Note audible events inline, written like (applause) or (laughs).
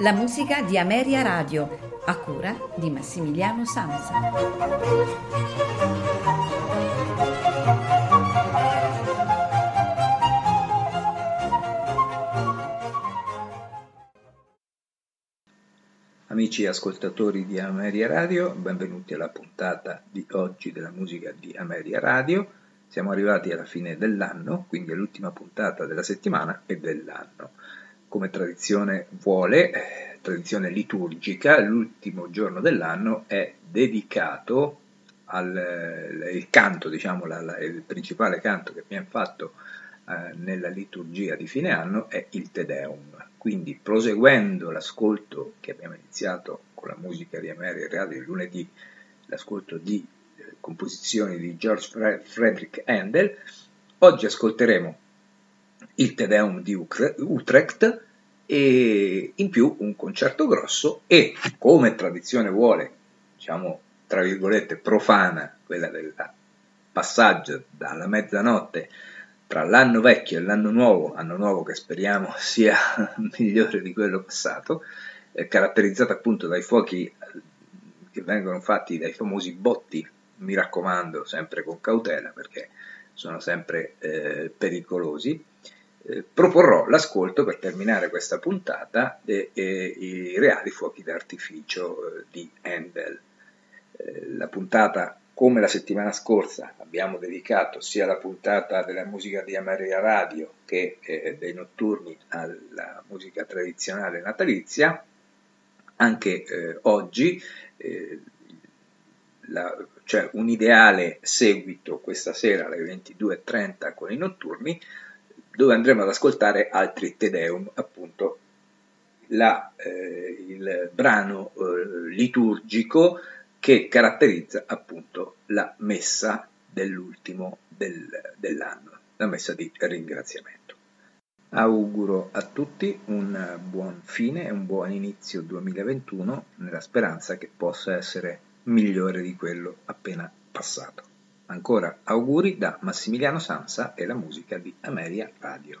La musica di Ameria Radio, a cura di Massimiliano Sansa. Amici ascoltatori di Ameria Radio, benvenuti alla puntata di oggi della musica di Ameria Radio. Siamo arrivati alla fine dell'anno, quindi all'ultima puntata della settimana e dell'anno. Come tradizione vuole, eh, tradizione liturgica, l'ultimo giorno dell'anno è dedicato al eh, il canto, diciamo, la, la, il principale canto che viene fatto eh, nella liturgia di fine anno è il Te Deum. Quindi proseguendo l'ascolto che abbiamo iniziato con la musica di Ameria Radio il lunedì, l'ascolto di composizioni di George Frederick Handel. Oggi ascolteremo il Te Deum di Utrecht e in più un concerto grosso e, come tradizione vuole, diciamo tra virgolette profana, quella del passaggio dalla mezzanotte tra l'anno vecchio e l'anno nuovo, anno nuovo che speriamo (laughs) sia migliore di quello passato, eh, caratterizzato appunto dai fuochi eh, che vengono fatti dai famosi botti mi raccomando sempre con cautela perché sono sempre eh, pericolosi. Eh, proporrò l'ascolto per terminare questa puntata dei reali fuochi d'artificio eh, di Handel. Eh, la puntata, come la settimana scorsa, abbiamo dedicato sia la puntata della musica di Ameria Radio che dei notturni alla musica tradizionale natalizia. Anche oggi la, cioè un ideale seguito questa sera alle 22.30 con i notturni, dove andremo ad ascoltare altri Te Deum, appunto la, eh, il brano eh, liturgico che caratterizza appunto la messa dell'ultimo del, dell'anno, la messa di ringraziamento. Auguro a tutti un buon fine e un buon inizio 2021 nella speranza che possa essere migliore di quello appena passato. Ancora auguri da Massimiliano Sansa e la musica di Ameria Radio.